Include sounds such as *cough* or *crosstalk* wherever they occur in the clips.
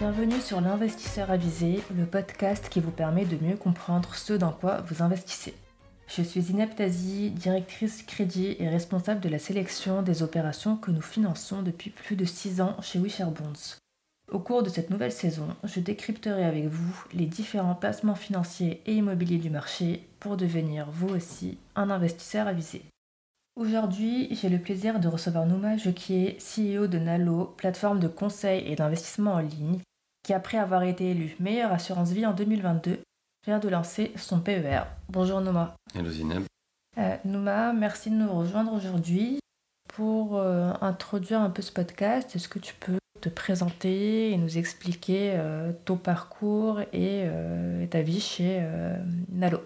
Bienvenue sur l'Investisseur Avisé, le podcast qui vous permet de mieux comprendre ce dans quoi vous investissez. Je suis Zineb directrice crédit et responsable de la sélection des opérations que nous finançons depuis plus de 6 ans chez Bonds. Au cours de cette nouvelle saison, je décrypterai avec vous les différents placements financiers et immobiliers du marché pour devenir vous aussi un investisseur avisé. Aujourd'hui, j'ai le plaisir de recevoir Nouma Joquier, CEO de Nalo, plateforme de conseil et d'investissement en ligne, qui après avoir été élu meilleure assurance vie en 2022, vient de lancer son PER. Bonjour Nouma. Hello Zineb. Euh, Nouma, merci de nous rejoindre aujourd'hui. Pour euh, introduire un peu ce podcast, est-ce que tu peux te présenter et nous expliquer euh, ton parcours et ta vie chez Nalo?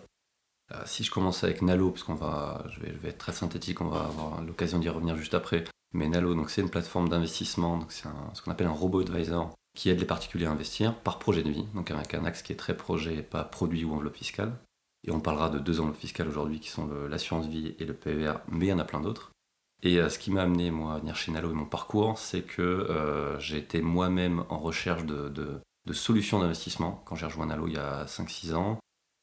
Si je commence avec Nalo, parce qu'on va, je vais, être très synthétique, on va avoir l'occasion d'y revenir juste après. Mais Nalo, donc c'est une plateforme d'investissement, donc c'est ce qu'on appelle un robot advisor qui aide les particuliers à investir par projet de vie, donc avec un axe qui est très projet et pas produit ou enveloppe fiscale. Et on parlera de deux enveloppes fiscales aujourd'hui qui sont l'assurance vie et le PER, mais il y en a plein d'autres. Et euh, ce qui m'a amené moi à venir chez Nalo et mon parcours, c'est que euh, j'ai été moi-même en recherche de, de solutions d'investissement quand j'ai rejoint Nalo il y a 5-6 ans.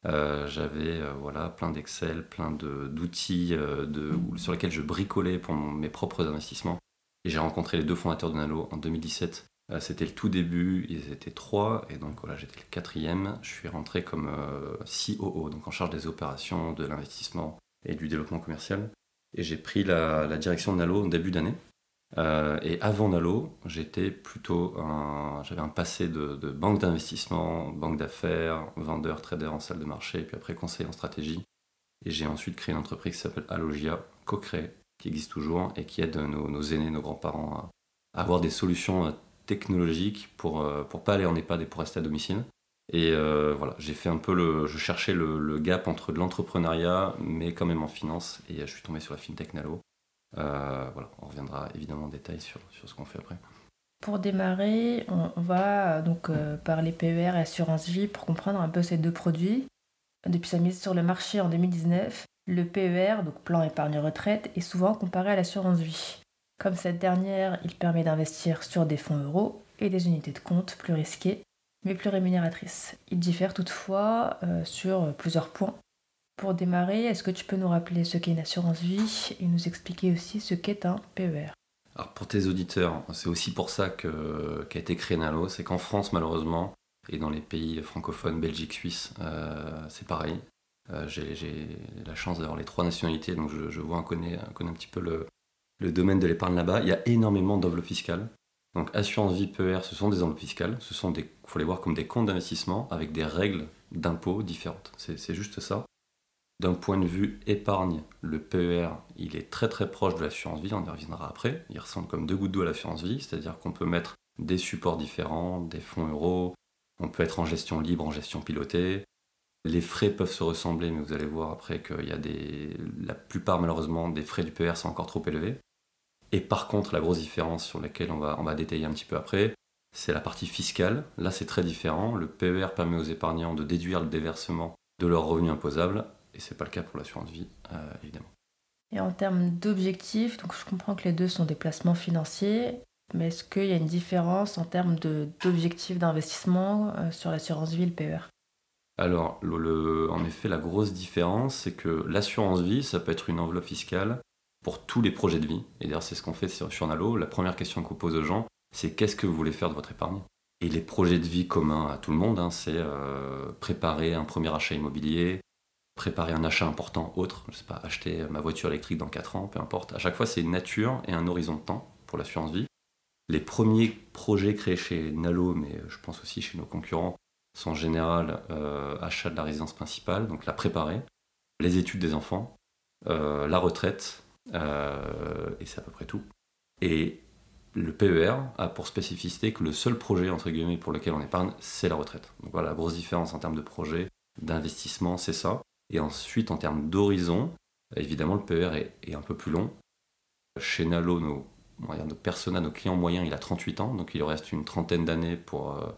Euh, j'avais euh, voilà, plein d'Excel, plein d'outils euh, sur lesquels je bricolais pour mes propres investissements. Et j'ai rencontré les deux fondateurs de Nalo en 2017. C'était le tout début, ils étaient trois, et donc voilà, j'étais le quatrième. Je suis rentré comme COO, donc en charge des opérations, de l'investissement et du développement commercial. Et j'ai pris la, direction de Nalo en début d'année. Euh, et avant Nalo, j'étais plutôt j'avais un passé de, banque d'investissement, banque d'affaires, vendeur, trader en salle de marché, et puis après conseiller en stratégie. Et j'ai ensuite créé une entreprise qui s'appelle Alogia, co-créée, qui existe toujours et qui aide nos, aînés, nos grands-parents à, avoir des solutions euh, technologiques pour euh, pas aller en EHPAD et pour rester à domicile. Et voilà, j'ai fait un peu le, je cherchais le, gap entre l'entrepreneuriat, mais quand même en finance, et je suis tombé sur la fintech Nalo. Euh, voilà, on reviendra évidemment en détail sur, ce qu'on fait après. Pour démarrer, on, va euh, donc euh, parler PER et assurance vie pour comprendre un peu ces deux produits. Depuis sa mise sur le marché en 2019, le PER, donc plan épargne retraite, est souvent comparé à l'assurance vie. Comme cette dernière, il permet d'investir sur des fonds euros et des unités de compte plus risquées, mais plus rémunératrices. Il diffère toutefois sur plusieurs points pour démarrer, est-ce que tu peux nous rappeler ce qu'est une assurance vie et nous expliquer aussi ce qu'est un PER Alors pour tes auditeurs, c'est aussi pour ça qu'a été créé Nalo, c'est qu'en France malheureusement, et dans les pays francophones, Belgique, Suisse, euh, c'est pareil. Euh, j'ai la chance d'avoir les trois nationalités, donc je, vois, un connaît, un petit peu le, domaine de l'épargne là-bas. Il y a énormément d'enveloppes fiscales. Donc assurance vie PER, ce sont des enveloppes fiscales, ce sont des, faut les voir comme des comptes d'investissement avec des règles d'impôt différentes. C'est juste ça. D'un point de vue épargne, le PER, il est très très proche de l'assurance vie, on y reviendra après. Il ressemble comme deux gouttes d'eau à l'assurance vie, c'est-à-dire qu'on peut mettre des supports différents, des fonds euros, on peut être en gestion libre, en gestion pilotée. Les frais peuvent se ressembler, mais vous allez voir après qu'il y a des. La plupart, malheureusement, des frais du PER sont encore trop élevés. Et par contre, la grosse différence sur laquelle on va, on va détailler un petit peu après, c'est la partie fiscale. Là, c'est très différent. Le PER permet aux épargnants de déduire le déversement de leurs revenus imposables et c'est pas le cas pour l'assurance vie, euh, évidemment. Et en termes d'objectifs, donc je comprends que les deux sont des placements financiers, mais est-ce qu'il y a une différence en termes d'objectifs d'investissement euh, sur l'assurance vie et le PER Alors, le, en effet, la grosse différence, c'est que l'assurance vie, ça peut être une enveloppe fiscale pour tous les projets de vie. Et d'ailleurs, c'est ce qu'on fait sur, Nalo. La première question qu'on pose aux gens, c'est qu'est-ce que vous voulez faire de votre épargne? Et les projets de vie communs à tout le monde, hein, c'est euh, préparer un premier achat immobilier, préparer un achat important autre, je sais pas, acheter ma voiture électrique dans 4 ans, peu importe. À chaque fois, c'est une nature et un horizon de temps pour l'assurance vie. Les premiers projets créés chez Nalo, mais je pense aussi chez nos concurrents, sont en général euh, achat de la résidence principale, donc la préparer, les études des enfants, euh, la retraite, et c'est à peu près tout. Et le PER a pour spécificité que le seul projet entre guillemets pour lequel on épargne, c'est la retraite. Donc voilà, la grosse différence en termes de projet, d'investissement, c'est ça. Et ensuite, en termes d'horizon, évidemment, le PER est, un peu plus long. Chez Nalo, nos, nos persona, nos clients moyens, il a 38 ans, donc il reste une trentaine d'années pour, euh,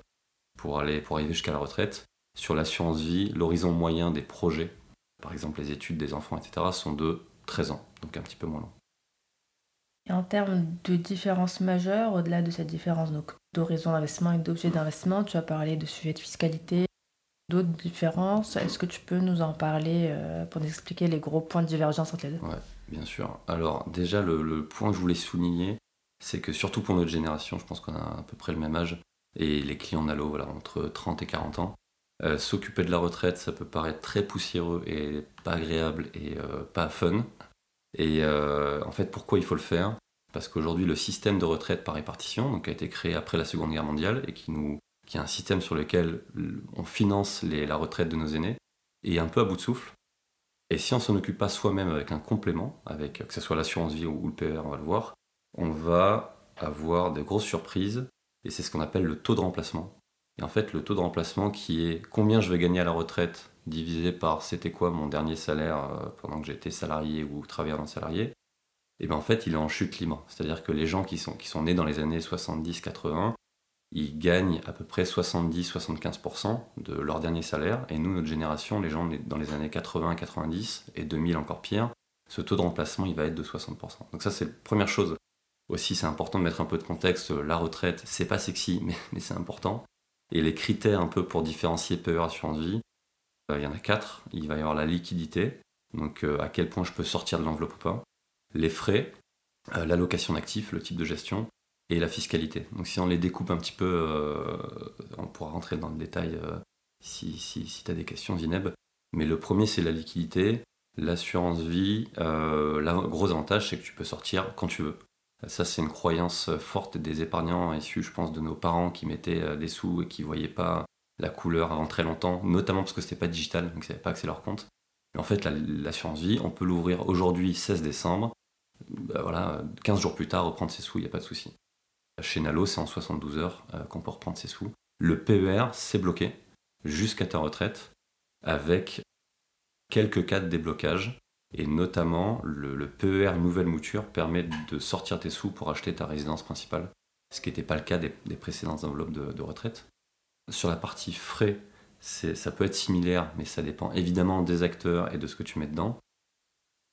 pour, aller, pour arriver jusqu'à la retraite. Sur l'assurance vie, l'horizon moyen des projets, par exemple les études des enfants, etc., sont de 13 ans, donc un petit peu moins long. Et en termes de différence majeure, au-delà de cette différence d'horizon d'investissement et d'objet d'investissement. Tu as parlé de sujets de fiscalité, d'autres différences. Est-ce que tu peux nous en parler euh, pour nous expliquer les gros points de divergence entre les deux? Ouais, bien sûr. Alors déjà, le, point que je voulais souligner, c'est que surtout pour notre génération, je pense qu'on a à peu près le même âge, et les clients Nalo, voilà, entre 30 et 40 ans, euh, s'occuper de la retraite, ça peut paraître très poussiéreux et pas agréable et euh, pas fun. Et en fait, pourquoi il faut le faire? Parce qu'aujourd'hui, le système de retraite par répartition, donc, a été créé après la Seconde Guerre mondiale et qui nous qui est un système sur lequel on finance la retraite de nos aînés, est un peu à bout de souffle. Et si on s'en occupe pas soi-même avec un complément, avec que ce soit l'assurance vie ou le PER, on va le voir, on va avoir de grosses surprises, et c'est ce qu'on appelle le taux de remplacement. Et en fait, le taux de remplacement qui est combien je vais gagner à la retraite divisé par c'était quoi mon dernier salaire euh, pendant que j'étais salarié ou travailleur non salarié, et bien en fait, il est en chute libre. C'est-à-dire que les gens qui sont, qui sont nés dans les années 70-80, ils gagnent à peu près 70-75% de leur dernier salaire. Et nous, notre génération, les gens dans les années 80-90 et 2000 encore pire, ce taux de remplacement, il va être de 60%. Donc ça, c'est la première chose. Aussi, c'est important de mettre un peu de contexte. La retraite, c'est pas sexy, *laughs* mais, c'est important. Et les critères un peu pour différencier PER assurance vie, euh, il y en a quatre. Il va y avoir la liquidité, donc euh, à quel point je peux sortir de l'enveloppe ou pas. Les frais, euh, l'allocation d'actifs, le type de gestion, et la fiscalité. Donc si on les découpe un petit peu, on pourra rentrer dans le détail euh, si, si, tu as des questions, Zineb. Mais le premier, c'est la liquidité. L'assurance vie, le gros avantage, c'est que tu peux sortir quand tu veux. Ça, c'est une croyance forte des épargnants issus, je pense, de nos parents qui mettaient des sous et qui ne voyaient pas la couleur avant très longtemps, notamment parce que c'était pas digital, donc ils ne savaient pas que c'est leur compte. Mais en fait, l'assurance vie, on peut l'ouvrir aujourd'hui, 16 décembre. Bah voilà, 15 jours plus tard, reprendre ses sous, il n'y a pas de souci. Chez Nalo, c'est en 72 heures euh, qu'on peut reprendre ses sous. Le PER, c'est bloqué jusqu'à ta retraite avec quelques cas de déblocage. Et notamment, le, PER nouvelle mouture permet de sortir tes sous pour acheter ta résidence principale, ce qui n'était pas le cas des, précédentes enveloppes de, retraite. Sur la partie frais, ça peut être similaire, mais ça dépend évidemment des acteurs et de ce que tu mets dedans.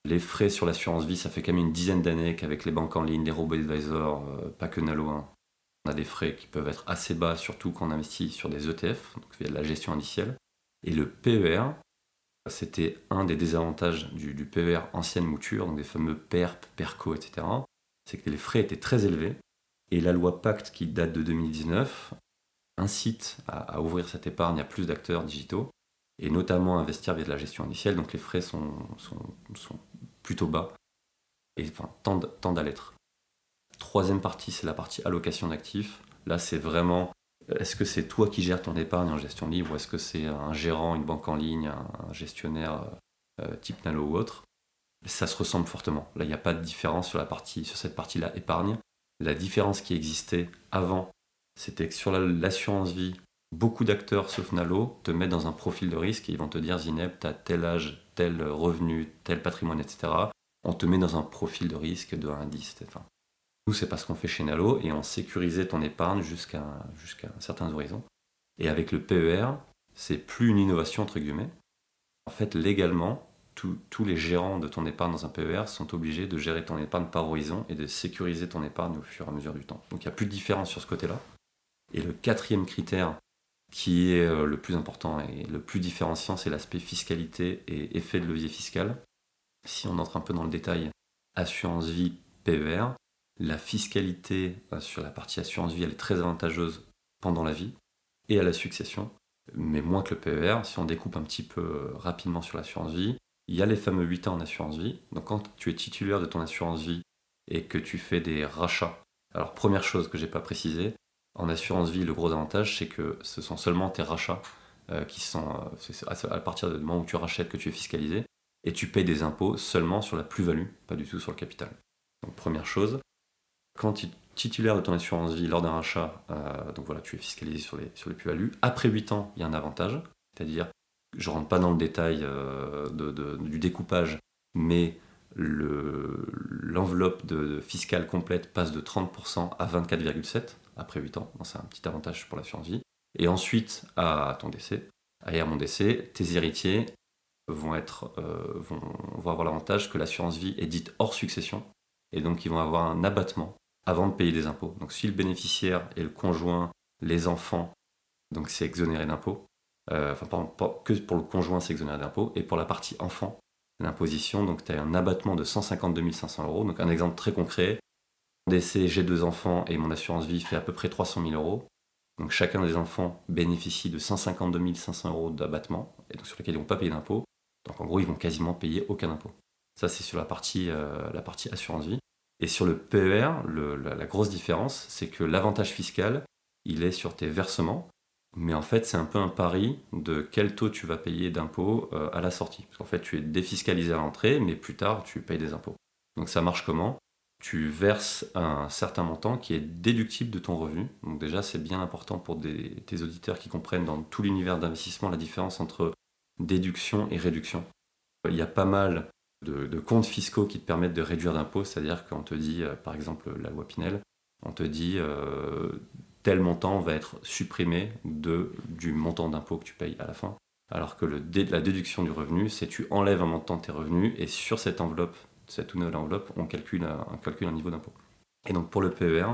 Les frais sur l'assurance vie, ça fait quand même une dizaine d'années qu'avec les banques en ligne, les robots advisors, euh, pas que Nalo, hein, on a des frais qui peuvent être assez bas, surtout quand on investit sur des ETF, donc via de la gestion indicielle. Et le PER, c'était un des désavantages du, PER ancienne mouture, donc des fameux PERP, PERCO, etc. C'est que les frais étaient très élevés. Et la loi Pacte, qui date de 2019, incite à ouvrir cette épargne à plus d'acteurs digitaux et notamment investir via de la gestion indicielle. Donc les frais sont, sont, plutôt bas et enfin, tendent, à l'être. Troisième partie, c'est la partie allocation d'actifs. Là, c'est vraiment est-ce que c'est toi qui gères ton épargne en gestion libre ou est-ce que c'est un gérant, une banque en ligne, un gestionnaire euh, type Nalo ou autre? Ça se ressemble fortement. Là, il n'y a pas de différence sur, cette partie-là épargne. La différence qui existait avant, c'était que sur l'assurance vie, beaucoup d'acteurs, sauf Nalo, te mettent dans un profil de risque et ils vont te dire Zineb, tu as tel âge, tel revenu, tel patrimoine, etc. On te met dans un profil de risque de 1 à 10. Enfin, nous, c'est pas ce qu'on fait chez Nalo et on sécurisait ton épargne jusqu'à jusqu'à certains horizons. Et avec le PER, c'est plus une innovation entre guillemets. En fait, légalement, tous les gérants de ton épargne dans un PER sont obligés de gérer ton épargne par horizon et de sécuriser ton épargne au fur et à mesure du temps. Donc il n'y a plus de différence sur ce côté-là. Et le quatrième critère qui est euh, le plus important et le plus différenciant, c'est l'aspect fiscalité et effet de levier fiscal. Si on entre un peu dans le détail, assurance vie, PER, la fiscalité euh, sur la partie assurance vie, elle est très avantageuse pendant la vie et à la succession, mais moins que le PER. Si on découpe un petit peu euh, rapidement sur l'assurance vie, il y a les fameux 8 ans en assurance vie. Donc quand tu es titulaire de ton assurance vie et que tu fais des rachats, alors première chose que j'ai pas précisé, en assurance vie, le gros avantage, c'est que ce sont seulement tes rachats euh, qui sont, euh, à partir du moment où tu rachètes que tu es fiscalisé, et tu payes des impôts seulement sur la plus-value, pas du tout sur le capital. Donc première chose, quand tu titulaire de ton assurance vie lors d'un rachat, euh, donc voilà, tu es fiscalisé sur les, sur les plus-values. Après 8 ans, il y a un avantage, c'est-à-dire, je ne rentre pas dans le détail du découpage, mais l'enveloppe fiscale complète passe de 30% à 24,7% après 8 ans. C'est un petit avantage pour l'assurance vie. Et ensuite, à ton décès, à mon décès, tes héritiers vont, être, euh, vont, avoir l'avantage que l'assurance vie est dite hors succession. Et donc, ils vont avoir un abattement avant de payer des impôts. Donc si le bénéficiaire est le conjoint, les enfants, donc c'est exonéré d'impôts. Euh, enfin, que pour le conjoint, c'est exonéré d'impôts. Et pour la partie enfant, l'imposition, donc tu as un abattement de 152 500 euros. Donc un exemple très concret, décès, j'ai deux enfants et mon assurance vie fait à peu près 300 000 euros. Donc chacun des enfants bénéficie de 152 500 euros d'abattement, et donc sur lesquels ils ne vont pas payer d'impôts. Donc en gros, ils vont quasiment payer aucun impôt. Ça, c'est sur la partie, euh, la partie assurance vie. Et sur le PER, la, grosse différence, c'est que l'avantage fiscal, il est sur tes versements. Mais en fait, c'est un peu un pari de quel taux tu vas payer d'impôts euh, à la sortie. Parce qu'en fait, tu es défiscalisé à l'entrée, mais plus tard, tu payes des impôts. Donc ça marche comment? Tu verses un certain montant qui est déductible de ton revenu. Donc déjà, c'est bien important pour tes auditeurs qui comprennent dans tout l'univers d'investissement la différence entre déduction et réduction. Il y a pas mal de, comptes fiscaux qui te permettent de réduire d'impôts, c'est-à-dire qu'on te dit, euh, par exemple, la loi Pinel, on te dit euh, tel montant va être supprimé de, du montant d'impôt que tu payes à la fin. Alors que la déduction du revenu, c'est tu enlèves un montant de tes revenus et sur cette enveloppe, cette nouvelle enveloppe, on calcule un, on calcule un niveau d'impôt. Et donc pour le PER,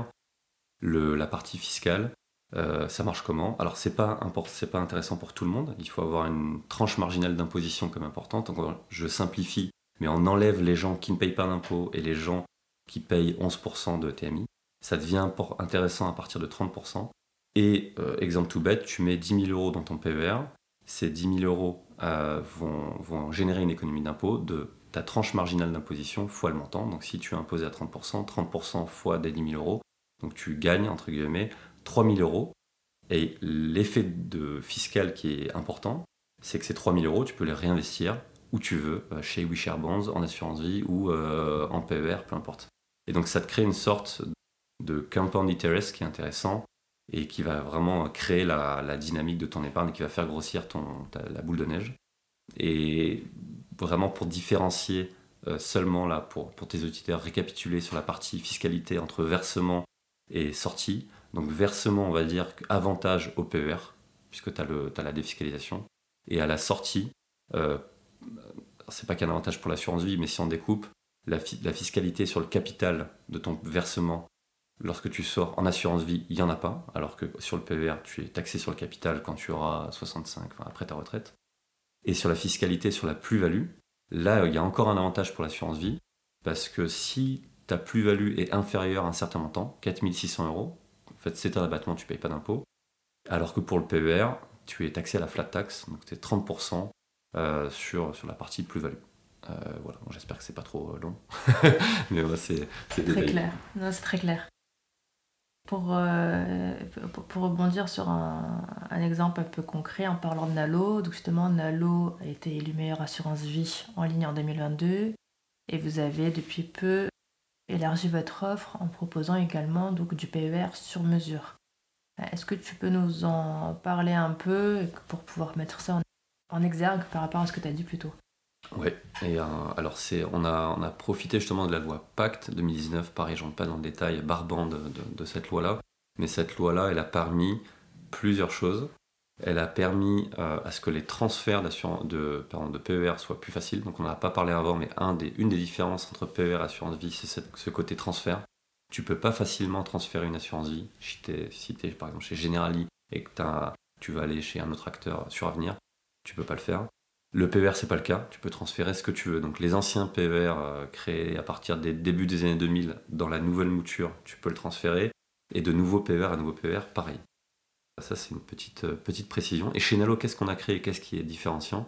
la partie fiscale, euh, ça marche comment? Alors c'est pas c'est pas intéressant pour tout le monde. Il faut avoir une tranche marginale d'imposition comme importante. Donc je simplifie mais on enlève les gens qui ne payent pas d'impôts et les gens qui payent 11% de TMI, ça devient intéressant à partir de 30%. Et euh, exemple tout bête, tu mets 10 000 euros dans ton PER, ces 10 000 euros euh, vont, générer une économie d'impôt de ta tranche marginale d'imposition fois le montant. Donc si tu es imposé à 30%, 30% fois des 10 000 euros, donc tu gagnes entre guillemets 3 000 euros. Et l'effet fiscal qui est important, c'est que ces 3 000 euros, tu peux les réinvestir où tu veux, euh, chez WeShare Bonds, en assurance vie ou euh, en PER, peu importe. Et donc ça te crée une sorte de compound interest qui est intéressant et qui va vraiment créer la, dynamique de ton épargne et qui va faire grossir ton, la boule de neige. Et vraiment pour différencier euh, seulement là, pour, pour tes auditeurs, récapituler sur la partie fiscalité entre versement et sortie. Donc versement, on va dire avantage au PER, puisque tu as, as, la défiscalisation. Et à la sortie, c'est pas qu'un avantage pour l'assurance vie, mais si on découpe la, fiscalité sur le capital de ton versement lorsque tu sors en assurance vie, il n'y en a pas, alors que sur le PER, tu es taxé sur le capital quand tu auras 65, après ta retraite. Et sur la fiscalité sur la plus-value, là, il y a encore un avantage pour l'assurance vie, parce que si ta plus-value est inférieure à un certain montant, 4600 euros, en fait, c'est un abattement, tu ne payes pas d'impôt, alors que pour le PER, tu es taxé à la flat tax, donc tu es 30% euh, sur, sur la partie plus-value. Euh, voilà, j'espère que c'est pas trop euh, long. *laughs* Mais c'est très clair. c'est très clair. Pour, pour, rebondir sur un, un, exemple un peu concret en parlant de Nalo, donc justement Nalo a été élu meilleure assurance vie en ligne en 2022 et vous avez depuis peu élargi votre offre en proposant également donc du PER sur mesure. Est-ce que tu peux nous en parler un peu pour pouvoir mettre ça en en exergue par rapport à ce que tu as dit plus tôt. Oui, et euh, alors c'est, on, a, a profité justement de la loi Pacte 2019, pareil, je rentre pas dans le détail barbant de, cette loi-là, mais cette loi-là, elle a permis plusieurs choses. Elle a permis euh, à ce que les transferts de, de PER soient plus faciles. Donc on n'en a pas parlé avant, mais une des différences entre PER et assurance vie, c'est ce côté transfert. Tu peux pas facilement transférer une assurance vie si tu es, par exemple chez Generali et que tu vas aller chez un autre acteur sur Avenir tu peux pas le faire. Le PER, c'est pas le cas, tu peux transférer ce que tu veux. Donc les anciens PER euh, créés à partir des débuts des années 2000 dans la nouvelle mouture, tu peux le transférer. Et de nouveaux PER à nouveaux PER, pareil. Ça, c'est une petite, euh, petite précision. Et chez Nalo, qu'est-ce qu'on a créé Qu'est-ce qui est différenciant?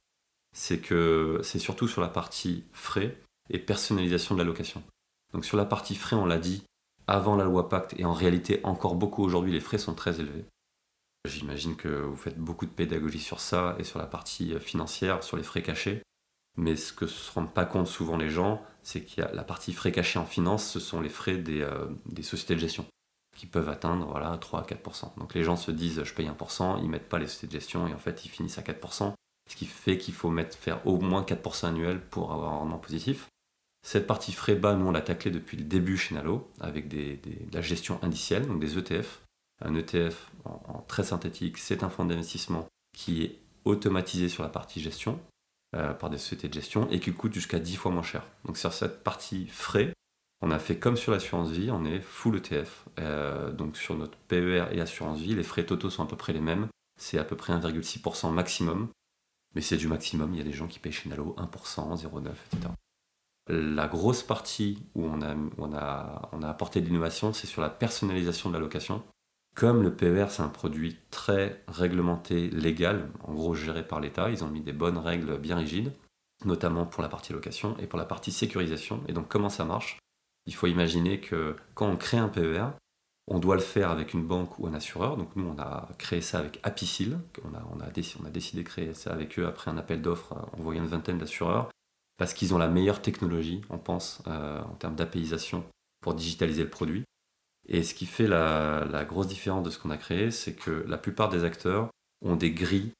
C'est que c'est surtout sur la partie frais et personnalisation de la location. Donc sur la partie frais, on l'a dit avant la loi Pacte, et en réalité encore beaucoup aujourd'hui, les frais sont très élevés. J'imagine que vous faites beaucoup de pédagogie sur ça et sur la partie euh, financière, sur les frais cachés. Mais ce que se rendent pas compte souvent les gens, c'est qu'il y a la partie frais cachés en finance, ce sont les frais des, euh, sociétés de gestion qui peuvent atteindre voilà, 3 à 4%. Donc les gens se disent je paye 1%, ils mettent pas les sociétés de gestion et en fait ils finissent à 4%, ce qui fait qu'il faut mettre, faire au moins 4% annuel pour avoir un rendement positif. Cette partie frais bas, nous on l'a taclé depuis le début chez Nalo avec de la gestion indicielle, donc des ETF un ETF en, très synthétique, c'est un fonds d'investissement qui est automatisé sur la partie gestion euh, par des sociétés de gestion et qui coûte jusqu'à 10 fois moins cher. Donc sur cette partie frais, On a fait comme sur l'assurance vie, on est full ETF. Euh, donc sur notre PER et assurance vie, les frais totaux sont à peu près les mêmes. C'est à peu près 1,6% maximum. Mais c'est du maximum, il y a des gens qui payent chez Nalo 1%, 0,9%, etc. La grosse partie où on a, on a, apporté de l'innovation, c'est sur la personnalisation de l'allocation. Comme le PER, c'est un produit très réglementé, légal, en gros géré par l'État, ils ont mis des bonnes règles bien rigides, notamment pour la partie location et pour la partie sécurisation. Et donc comment ça marche? Il faut imaginer que quand on crée un PER, on doit le faire avec une banque ou un assureur. Donc nous, on a créé ça avec Apicil. On a, décidé, de créer ça avec eux après un appel d'offres en voyant une vingtaine d'assureurs parce qu'ils ont la meilleure technologie, on pense, euh, en termes d'apéisation pour digitaliser le produit. Et ce qui fait la, grosse différence de ce qu'on a créé, c'est que la plupart des acteurs ont des grilles.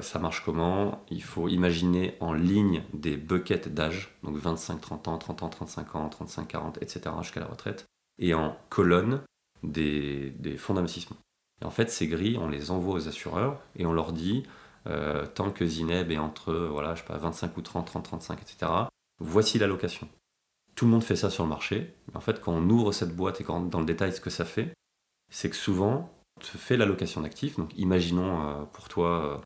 Ça marche comment? Il faut imaginer en ligne des buckets d'âge, donc 25, 30 ans, 30 ans, 35 ans, 35, 40, etc., jusqu'à la retraite, et en colonne des, fonds d'investissement. Et en fait, ces grilles, on les envoie aux assureurs et on leur dit euh, tant que Zineb est entre voilà, je sais pas, 25 ou 30, 30, 35, etc., voici l'allocation. Tout le monde fait ça sur le marché. En fait, quand on ouvre cette boîte et quand on rentre dans le détail ce que ça fait, c'est que souvent, on te fait l'allocation d'actifs. Donc imaginons euh, pour toi euh,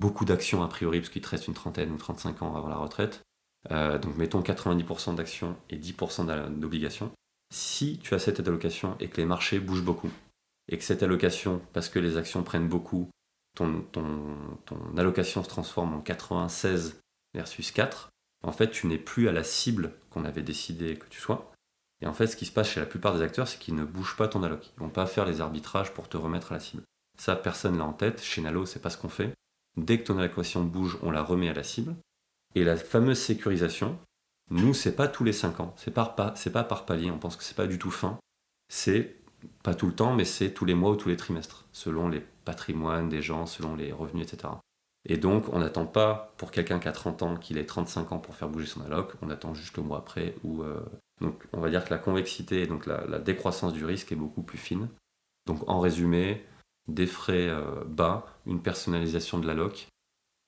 beaucoup d'actions a priori, parce qu'il te reste une trentaine ou 35 ans avant la retraite. donc mettons 90% d'actions et 10% d'obligations. Si tu as cette allocation et que les marchés bougent beaucoup, et que cette allocation, parce que les actions prennent beaucoup, ton, allocation se transforme en 96 versus 4, en fait, tu n'es plus à la cible qu'on avait décidé que tu sois. Et en fait, ce qui se passe chez la plupart des acteurs, c'est qu'ils ne bougent pas ton alloc. Ils vont pas faire les arbitrages pour te remettre à la cible. Ça, personne l'a en tête. Chez Nalo, c'est pas ce qu'on fait. Dès que ton allocation bouge, on la remet à la cible. Et la fameuse sécurisation, nous, c'est pas tous les 5 ans. C'est pas, pas par palier. On pense que c'est pas du tout fin. C'est pas tout le temps, mais c'est tous les mois ou tous les trimestres, selon les patrimoines des gens, selon les revenus, etc. Et donc, on n'attend pas pour quelqu'un qui a 30 ans qu'il ait 35 ans pour faire bouger son alloc, on attend juste le mois après. Où, euh, Donc, on va dire que la convexité et donc la, décroissance du risque est beaucoup plus fine. Donc, en résumé, des frais euh, bas, une personnalisation de l'alloc.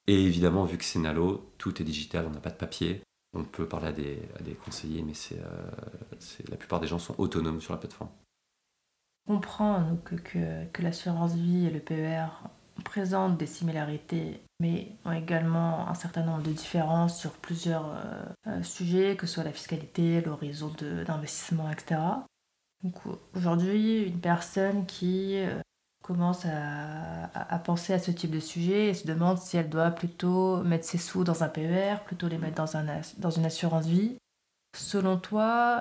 Et évidemment, vu que c'est Nalo, tout est digital, on n'a pas de papier. On peut parler à des, conseillers, mais c'est, euh, la plupart des gens sont autonomes sur la plateforme comprend donc, que, l'assurance vie et le PER présentent des similarités, mais ont également un certain nombre de différences sur plusieurs euh, euh, sujets, que ce soit la fiscalité, l'horizon d'investissement, etc. Aujourd'hui, une personne qui euh, commence à, penser à ce type de sujet et se demande si elle doit plutôt mettre ses sous dans un PER, plutôt les mettre dans, un, dans une assurance vie. Selon toi,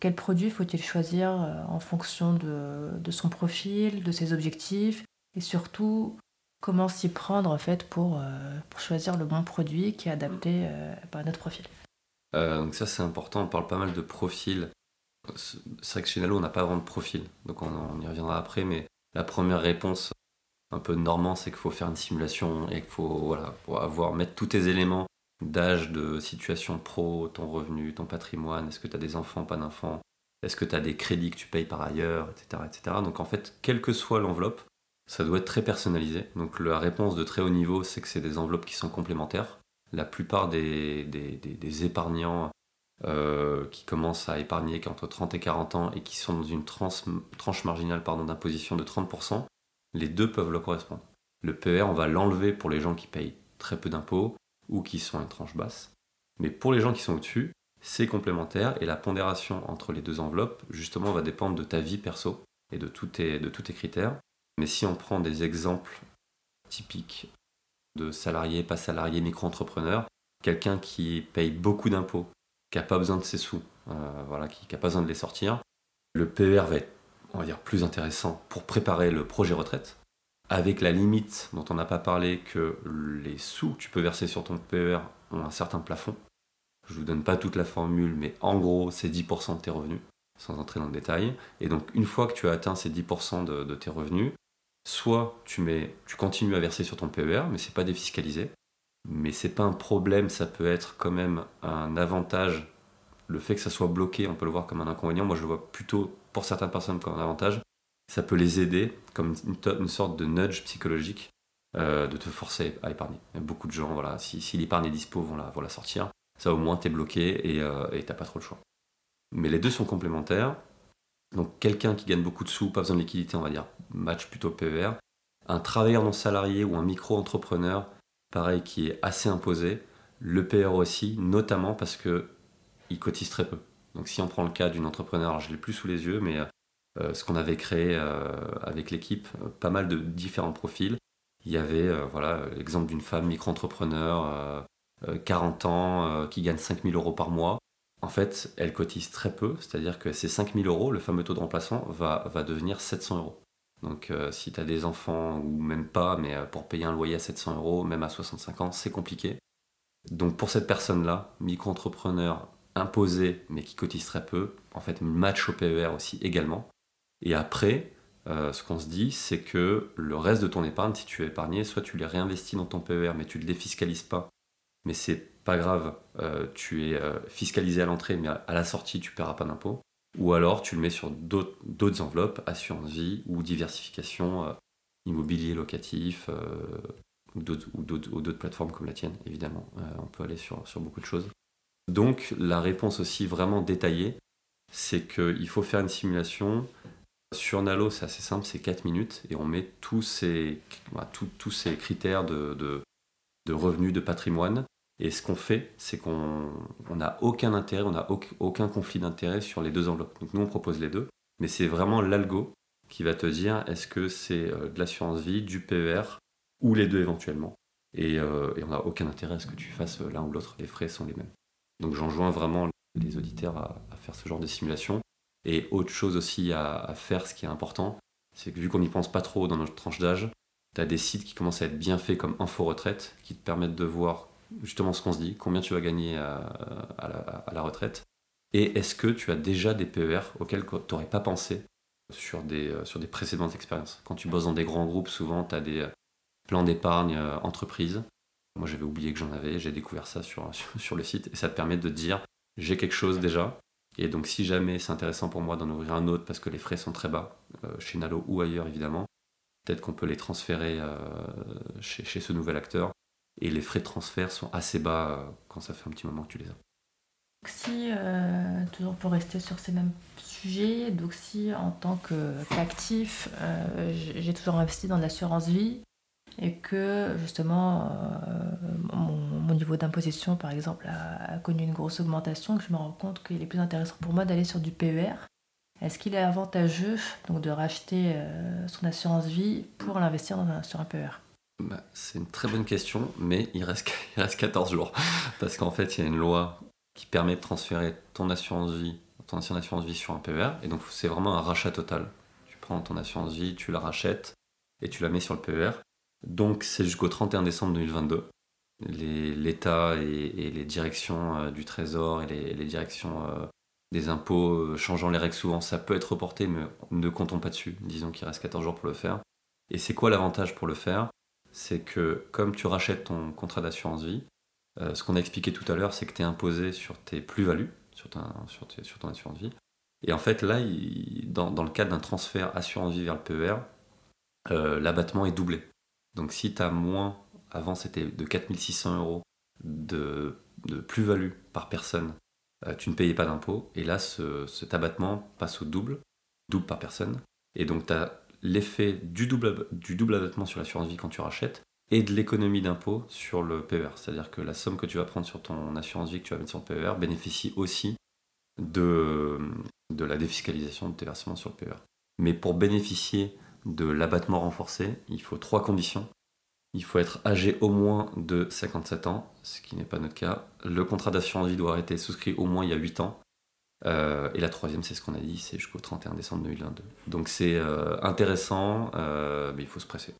quel produit faut-il choisir en fonction de, son profil, de ses objectifs et surtout comment s'y prendre en fait pour, euh, pour choisir le bon produit qui est adapté euh, à notre profil. donc ça c'est important, on parle pas mal de profil. C'est vrai que chez Nalo on n'a pas vraiment de profil, donc on, y reviendra après, mais la première réponse un peu normand c'est qu'il faut faire une simulation et qu'il faut voilà, avoir, mettre tous tes éléments d'âge, de situation pro, ton revenu, ton patrimoine, est-ce que tu as des enfants, pas d'enfants, est-ce que tu as des crédits que tu payes par ailleurs, etc., etc. Donc en fait, quelle que soit l'enveloppe, ça doit être très personnalisé. Donc la réponse de très haut niveau, c'est que c'est des enveloppes qui sont complémentaires. La plupart des, épargnants euh, qui commencent à épargner qui entre 30 et 40 ans et qui sont dans une tranche, marginale d'imposition de 30%, les deux peuvent le correspondre. Le PER, on va l'enlever pour les gens qui payent très peu d'impôts ou qui sont à une tranche basse. Mais pour les gens qui sont au-dessus, c'est complémentaire et la pondération entre les deux enveloppes, justement, va dépendre de ta vie perso et de tous tes critères. Mais si on prend des exemples typiques de salariés, pas salariés, micro-entrepreneurs, quelqu'un qui paye beaucoup d'impôts, qui n'a pas besoin de ses sous, euh, voilà, qui n'a pas besoin de les sortir, le PER va être, on va dire, plus intéressant pour préparer le projet retraite, avec la limite dont on n'a pas parlé que les sous que tu peux verser sur ton PER ont un certain plafond. Je ne vous donne pas toute la formule, mais en gros, c'est 10% de tes revenus, sans entrer dans le détail. Et donc, une fois que tu as atteint ces 10% de, tes revenus, soit tu, mets, continues à verser sur ton PER, mais c'est pas défiscalisé. Mais c'est pas un problème, ça peut être quand même un avantage. Le fait que ça soit bloqué, on peut le voir comme un inconvénient. Moi, je le vois plutôt pour certaines personnes comme un avantage ça peut les aider comme une, sorte de nudge psychologique euh, de te forcer à épargner. beaucoup de gens, voilà, si, l'épargne est dispo, vont la, vont la sortir. Ça au moins t'es bloqué et euh, t'as pas trop le choix. Mais les deux sont complémentaires. Donc quelqu'un qui gagne beaucoup de sous, pas besoin de liquidité, on va dire match plutôt PER. Un travailleur non salarié ou un micro-entrepreneur, pareil, qui est assez imposé. Le PER aussi, notamment parce qu'il cotise très peu. Donc si on prend le cas d'une entrepreneur, alors je l'ai plus sous les yeux, mais euh, ce qu'on avait créé euh, avec l'équipe, euh, pas mal de différents profils. Il y avait voilà l'exemple d'une femme micro-entrepreneur, 40 ans, qui gagne 5000 euros par mois. En fait, elle cotise très peu, c'est-à-dire que ces 5000 euros, le fameux taux de remplacement, va, devenir 700 euros. Donc si tu as des enfants, ou même pas, mais pour payer un loyer à 700 euros, même à 65 ans, c'est compliqué. Donc pour cette personne-là, micro-entrepreneur imposé, mais qui cotise très peu, en fait, match au PER aussi également. Et après, euh, ce qu'on se dit, c'est que le reste de ton épargne, si tu es épargné, soit tu les réinvestis dans ton PER, mais tu ne le défiscalises pas. Mais c'est pas grave, euh, tu es euh, fiscalisé à l'entrée, mais à la sortie, tu ne paieras pas d'impôt. Ou alors tu le mets sur d'autres enveloppes, assurance vie ou diversification, immobilier locatif, ou d'autres plateformes comme la tienne, évidemment. on peut aller sur, beaucoup de choses. Donc la réponse aussi vraiment détaillée, c'est qu'il faut faire une simulation sur Nalo, c'est assez simple, c'est 4 minutes et on met tous ces, ces critères de, de, revenus, de patrimoine. Et ce qu'on fait, c'est qu'on n'a aucun intérêt, on n'a aucun conflit d'intérêt sur les deux enveloppes. Donc nous, on propose les deux, mais c'est vraiment l'algo qui va te dire est-ce que c'est euh, de l'assurance vie, du PER ou les deux éventuellement. Et, euh, on n'a aucun intérêt à ce que tu fasses l'un ou l'autre, les frais sont les mêmes. Donc j'enjoins vraiment les auditeurs à, à faire ce genre de simulation. Et autre chose aussi à, faire, ce qui est important, c'est que vu qu'on n'y pense pas trop dans notre tranche d'âge, tu as des sites qui commencent à être bien faits comme Info Retraite, qui te permettent de voir justement ce qu'on se dit, combien tu vas gagner à, la, retraite, et est-ce que tu as déjà des PER auxquels tu n'aurais pas pensé sur des, euh, sur des précédentes expériences? Quand tu bosses dans des grands groupes, souvent tu as des euh, plans d'épargne euh, entreprise. Moi j'avais oublié que j'en avais, j'ai découvert ça *laughs* sur, sur, le site, et ça te permet de dire j'ai quelque chose déjà, et donc, si jamais c'est intéressant pour moi d'en ouvrir un autre parce que les frais sont très bas, euh, chez Nalo ou ailleurs évidemment, peut-être qu'on peut les transférer euh, chez, ce nouvel acteur. Et les frais de transfert sont assez bas euh, quand ça fait un petit moment que tu les as. Si, toujours pour rester sur ces mêmes sujets, donc si en tant qu'actif, j'ai toujours investi dans l'assurance vie, et que justement euh, mon, niveau d'imposition par exemple a, connu une grosse augmentation, que je me rends compte qu'il est plus intéressant pour moi d'aller sur du PER. Est-ce qu'il est avantageux donc, de racheter euh, son assurance vie pour l'investir sur un PER bah, C'est une très bonne question, mais il reste, *laughs* il reste 14 jours. Parce qu'en fait, il y a une loi qui permet de transférer ton assurance vie, ton assurance vie sur un PER. Et donc, c'est vraiment un rachat total. Tu prends ton assurance vie, tu la rachètes et tu la mets sur le PER. Donc c'est jusqu'au 31 décembre 2022. L'État et, les directions euh, du Trésor et les, directions euh, des impôts euh, changeant les règles souvent, ça peut être reporté, mais ne comptons pas dessus. Disons qu'il reste 14 jours pour le faire. Et c'est quoi l'avantage pour le faire? C'est que comme tu rachètes ton contrat d'assurance vie, ce qu'on a expliqué tout à l'heure, c'est que tu es imposé sur tes plus-values, sur, ton assurance vie. Et en fait, là, dans, le cadre d'un transfert assurance vie vers le PER, l'abattement est doublé. Donc si tu as moins, avant c'était de 4600 euros de, plus-value par personne, euh, tu ne payais pas d'impôt. Et là, ce, cet abattement passe au double, double par personne. Et donc tu as l'effet du double, du double abattement sur l'assurance vie quand tu rachètes et de l'économie d'impôt sur le PER. C'est-à-dire que la somme que tu vas prendre sur ton assurance vie que tu vas mettre sur le PER bénéficie aussi de, de la défiscalisation de tes versements sur le PER. Mais pour bénéficier de l'abattement renforcé, il faut trois conditions. Il faut être âgé au moins de 57 ans, ce qui n'est pas notre cas. Le contrat d'assurance vie doit été souscrit au moins il y a 8 ans. Euh, et la troisième, c'est ce qu'on a dit, c'est jusqu'au 31 décembre 2022. Donc c'est euh, intéressant, euh, mais il faut se presser.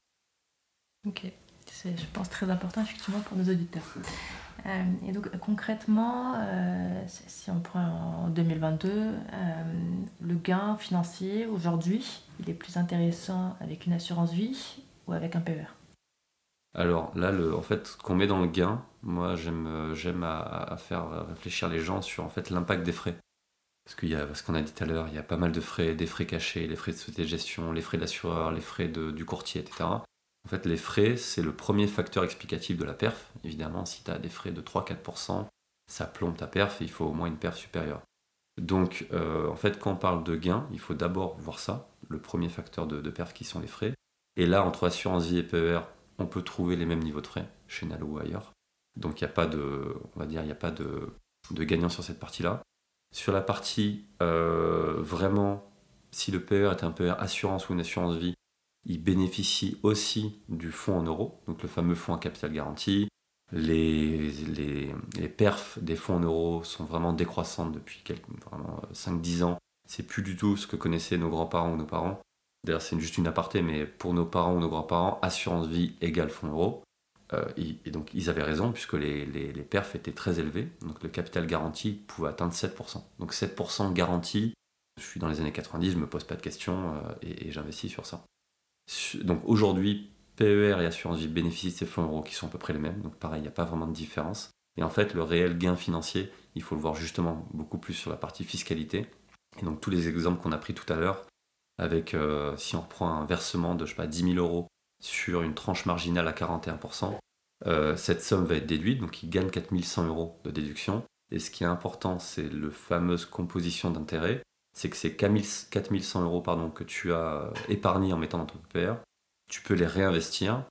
Ok, c'est, je pense, très important effectivement pour nos auditeurs. Et donc concrètement, si on prend en 2022, euh, le gain financier aujourd'hui, il est plus intéressant avec une assurance vie ou avec un PER Alors là, le, en fait, ce qu'on met dans le gain, moi j'aime, j'aime à, faire réfléchir les gens sur en fait l'impact des frais. Parce qu'il y a ce qu'on a dit tout à l'heure, il y a pas mal de frais, des frais cachés, les frais de société de gestion, les frais d'assureur, les frais de, du courtier, etc. En fait, les frais, c'est le premier facteur explicatif de la perf. Évidemment, si tu as des frais de 3-4%, ça plombe ta perf et il faut au moins une perf supérieure. Donc, en fait, quand on parle de gain, il faut d'abord voir ça, le premier facteur de, de perf qui sont les frais. Et là, entre assurance vie et PER, on peut trouver les mêmes niveaux de frais chez Nalo ou ailleurs. Donc, il n'y a pas de, on va dire, il a pas de, de gagnant sur cette partie-là. Sur la partie vraiment si le PER est un PER assurance ou une assurance vie, il bénéficie aussi du fonds en euros, donc le fameux fonds à capital garanti. Les, les, perfs des fonds en euros sont vraiment décroissantes depuis 5-10 ans. C'est plus du tout ce que connaissaient nos grands-parents ou nos parents. D'ailleurs, c'est juste une aparté, mais pour nos parents ou nos grands-parents, assurance vie égale fonds euros. Euh, et donc, ils avaient raison, puisque les, les, les, perfs étaient très élevés. Donc, le capital garanti pouvait atteindre 7%. Donc, 7% garanti, je suis dans les années 90, je me pose pas de questions euh, et, j'investis sur ça. Donc aujourd'hui, PER et assurance vie bénéficient de ces fonds euros qui sont à peu près les mêmes. Donc pareil, il n'y a pas vraiment de différence. Et en fait, le réel gain financier, il faut le voir justement beaucoup plus sur la partie fiscalité. Et donc tous les exemples qu'on a pris tout à l'heure, avec euh, si on reprend un versement de je sais pas, 10 000 euros sur une tranche marginale à 41%, euh, cette somme va être déduite, donc il gagne 4100 euros de déduction. Et ce qui est important, c'est le fameuse composition d'intérêt c'est que ces 4100 euros pardon, que tu as épargnés en mettant dans ton PER, tu peux les réinvestir,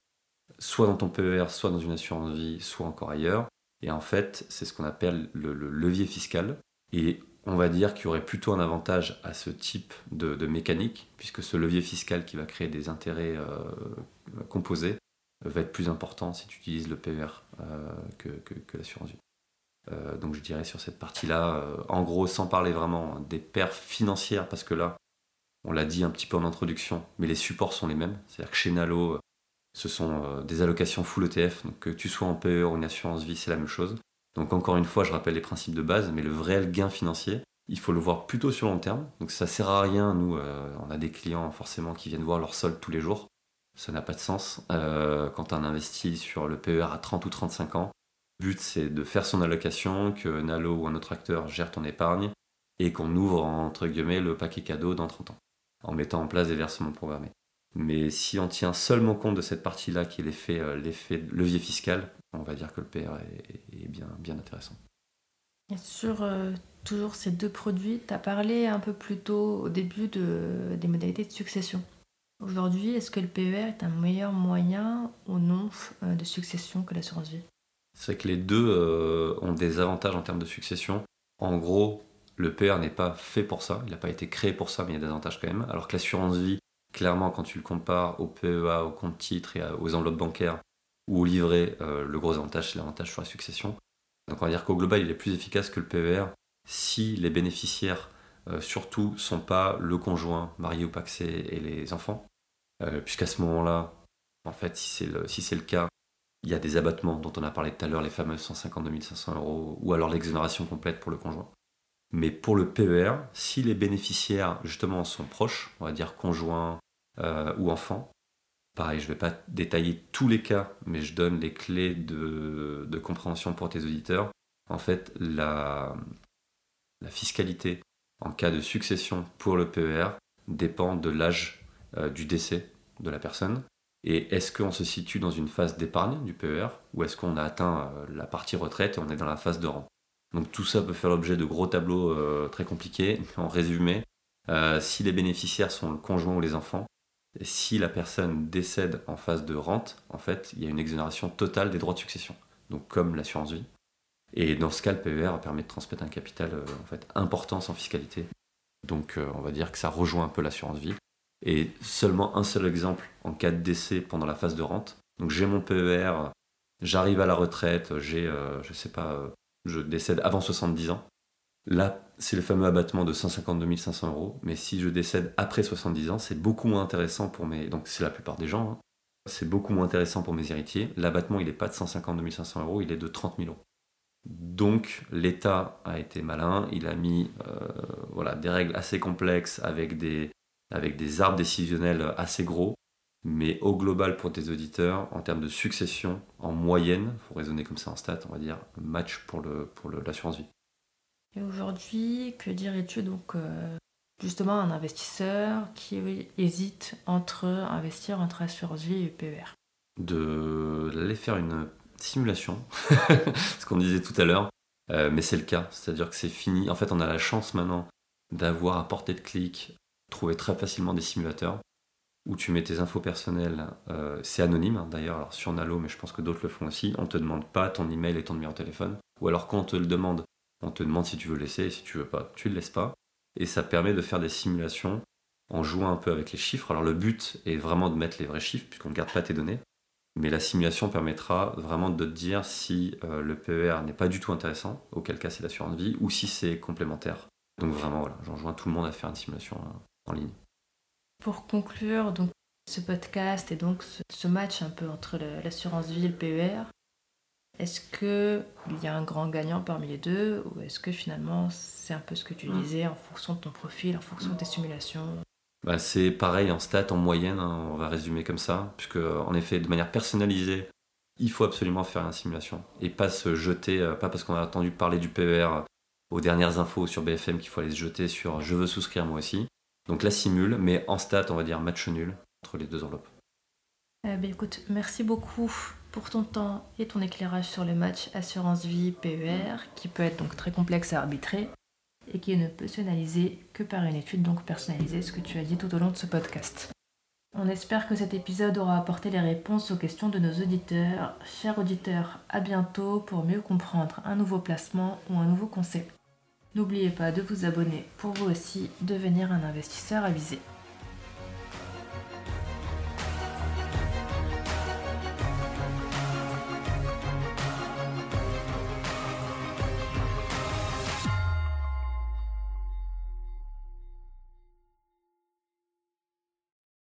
soit dans ton PER, soit dans une assurance vie, soit encore ailleurs. Et en fait, c'est ce qu'on appelle le, levier fiscal. On va dire qu'il y aurait plutôt un avantage à ce type de, mécanique, puisque ce levier fiscal qui va créer des intérêts euh, composés va être plus important si tu utilises le PER euh, que l'assurance vie. Euh, donc je dirais sur cette partie-là, euh, en gros, sans parler vraiment des perfs financières, parce que là, on l'a dit un petit peu en introduction, mais les supports sont les mêmes. C'est-à-dire que chez Nalo, euh, ce sont des allocations full ETF, donc que tu sois en PE ou en assurance vie, c'est la même chose. Donc encore une fois, je rappelle les principes de base, mais le vrai gain financier, il faut le voir plutôt sur long terme. Donc ça sert à rien, nous, on a des clients forcément qui viennent voir leur solde tous les jours. Ça n'a pas de sens. quand on investit sur le PER à 30 ou 35 ans, le but, c'est de faire son allocation, que Nalo ou un autre acteur gère ton épargne et qu'on ouvre, entre guillemets, le paquet cadeau dans 30 ans, en mettant en place des versements programmés. Mais si on tient seulement compte de cette partie-là, qui est l'effet, euh, l'effet levier fiscal, on va dire que le PR est, bien, bien intéressant. Et sur euh, toujours ces deux produits, tu as parlé un peu plus tôt au début de, des modalités de succession. Aujourd'hui, est-ce que le PER est un meilleur moyen ou non euh, de succession que l'assurance vie? C'est que les deux euh, ont des avantages en termes de succession. En gros, le PR n'est pas fait pour ça, il n'a pas été créé pour ça, mais il y a des avantages quand même. Alors que l'assurance vie, clairement, quand tu le compares au PEA, au compte titre et aux enveloppes bancaires ou au livret, euh, le gros avantage, c'est l'avantage sur la succession. Donc on va dire qu'au global, il est plus efficace que le PER si les bénéficiaires, euh, surtout, sont pas le conjoint, marié ou paxé et les enfants. Puisqu'à ce moment-là, en fait, si c'est le, si le cas, il y a des abattements dont on a parlé tout à l'heure, les fameux 152 500 euros, ou alors l'exonération complète pour le conjoint. Mais pour le PER, si les bénéficiaires justement sont proches, on va dire conjoints euh, ou enfants, pareil, je ne vais pas détailler tous les cas, mais je donne les clés de, compréhension pour tes auditeurs. En fait, la, fiscalité en cas de succession pour le PER dépend de l'âge euh, du décès de la personne et est-ce qu'on se situe dans une phase d'épargne du PER ou est-ce qu'on a atteint euh, la partie retraite et on est dans la phase de rente? Donc tout ça peut faire l'objet de gros tableaux euh, très compliqués. En résumé, si les bénéficiaires sont le conjoint ou les enfants, si la personne décède en phase de rente, en fait, il y a une exonération totale des droits de succession, donc comme l'assurance vie. Et dans ce cas, le PER permet de transmettre un capital en fait important sans fiscalité. Donc on va dire que ça rejoint un peu l'assurance vie et seulement un seul exemple en cas de décès pendant la phase de rente. Donc j'ai mon PER, j'arrive à la retraite, j'ai, euh, je sais pas, euh, je décède avant 70 ans. Là, c'est le fameux abattement de 152 500 euros. Mais si je décède après 70 ans, c'est beaucoup moins intéressant pour mes. Donc, c'est la plupart des gens. Hein. C'est beaucoup moins intéressant pour mes héritiers. L'abattement, il n'est pas de 152 500 euros, il est de 30 000 euros. Donc, l'État a été malin. Il a mis euh, voilà, des règles assez complexes avec des, arbres décisionnels assez gros. Mais au global, pour tes auditeurs, en termes de succession, en moyenne, il faut raisonner comme ça en stats, on va dire match pour l'assurance vie. Aujourd'hui, que dirais-tu donc euh, justement à un investisseur qui hésite entre investir entre assurance vie et PER De aller faire une simulation, *laughs* ce qu'on disait tout à l'heure, mais c'est le cas, c'est-à-dire que c'est fini. En fait, on a la chance maintenant d'avoir à portée de clic, trouver très facilement des simulateurs où tu mets tes infos personnelles. c'est anonyme hein, d'ailleurs, sur Nalo, mais je pense que d'autres le font aussi. On te demande pas ton email et ton numéro de téléphone. Ou alors quand on te le demande, on te demande si tu veux le laisser, et si tu veux pas, tu le laisses pas. Et ça permet de faire des simulations en jouant un peu avec les chiffres. Alors le but est vraiment de mettre les vrais chiffres, puisqu'on ne garde pas tes données. Mais la simulation permettra vraiment de te dire si euh, le PER n'est pas du tout intéressant, auquel cas c'est l'assurance vie, ou si c'est complémentaire. Donc vraiment, voilà, j'enjoins tout le monde à faire une simulation euh, en ligne. Pour conclure, donc, ce podcast et donc ce, match un peu entre l'assurance vie et le PER, est-ce qu'il y a un grand gagnant parmi les deux ou est-ce que finalement c'est un peu ce que tu hmm. disais en fonction de ton profil, en fonction de tes simulations? Bah, C'est pareil en stats, en moyenne, hein, on va résumer comme ça, puisque en effet, de manière personnalisée, il faut absolument faire une simulation et pas se jeter, euh, pas parce qu'on a entendu parler du PER aux dernières infos sur BFM qu'il faut aller se jeter sur je veux souscrire moi aussi. Donc la simule, mais en stats, on va dire match nul entre les deux enveloppes. Eh ben, écoute, merci beaucoup pour ton temps et ton éclairage sur le match assurance vie PER, qui peut être donc très complexe à arbitrer et qui ne peut s'analyser que par une étude donc personnalisée, ce que tu as dit tout au long de ce podcast. On espère que cet épisode aura apporté les réponses aux questions de nos auditeurs. Chers auditeurs, à bientôt pour mieux comprendre un nouveau placement ou un nouveau concept. N'oubliez pas de vous abonner pour vous aussi devenir un investisseur avisé.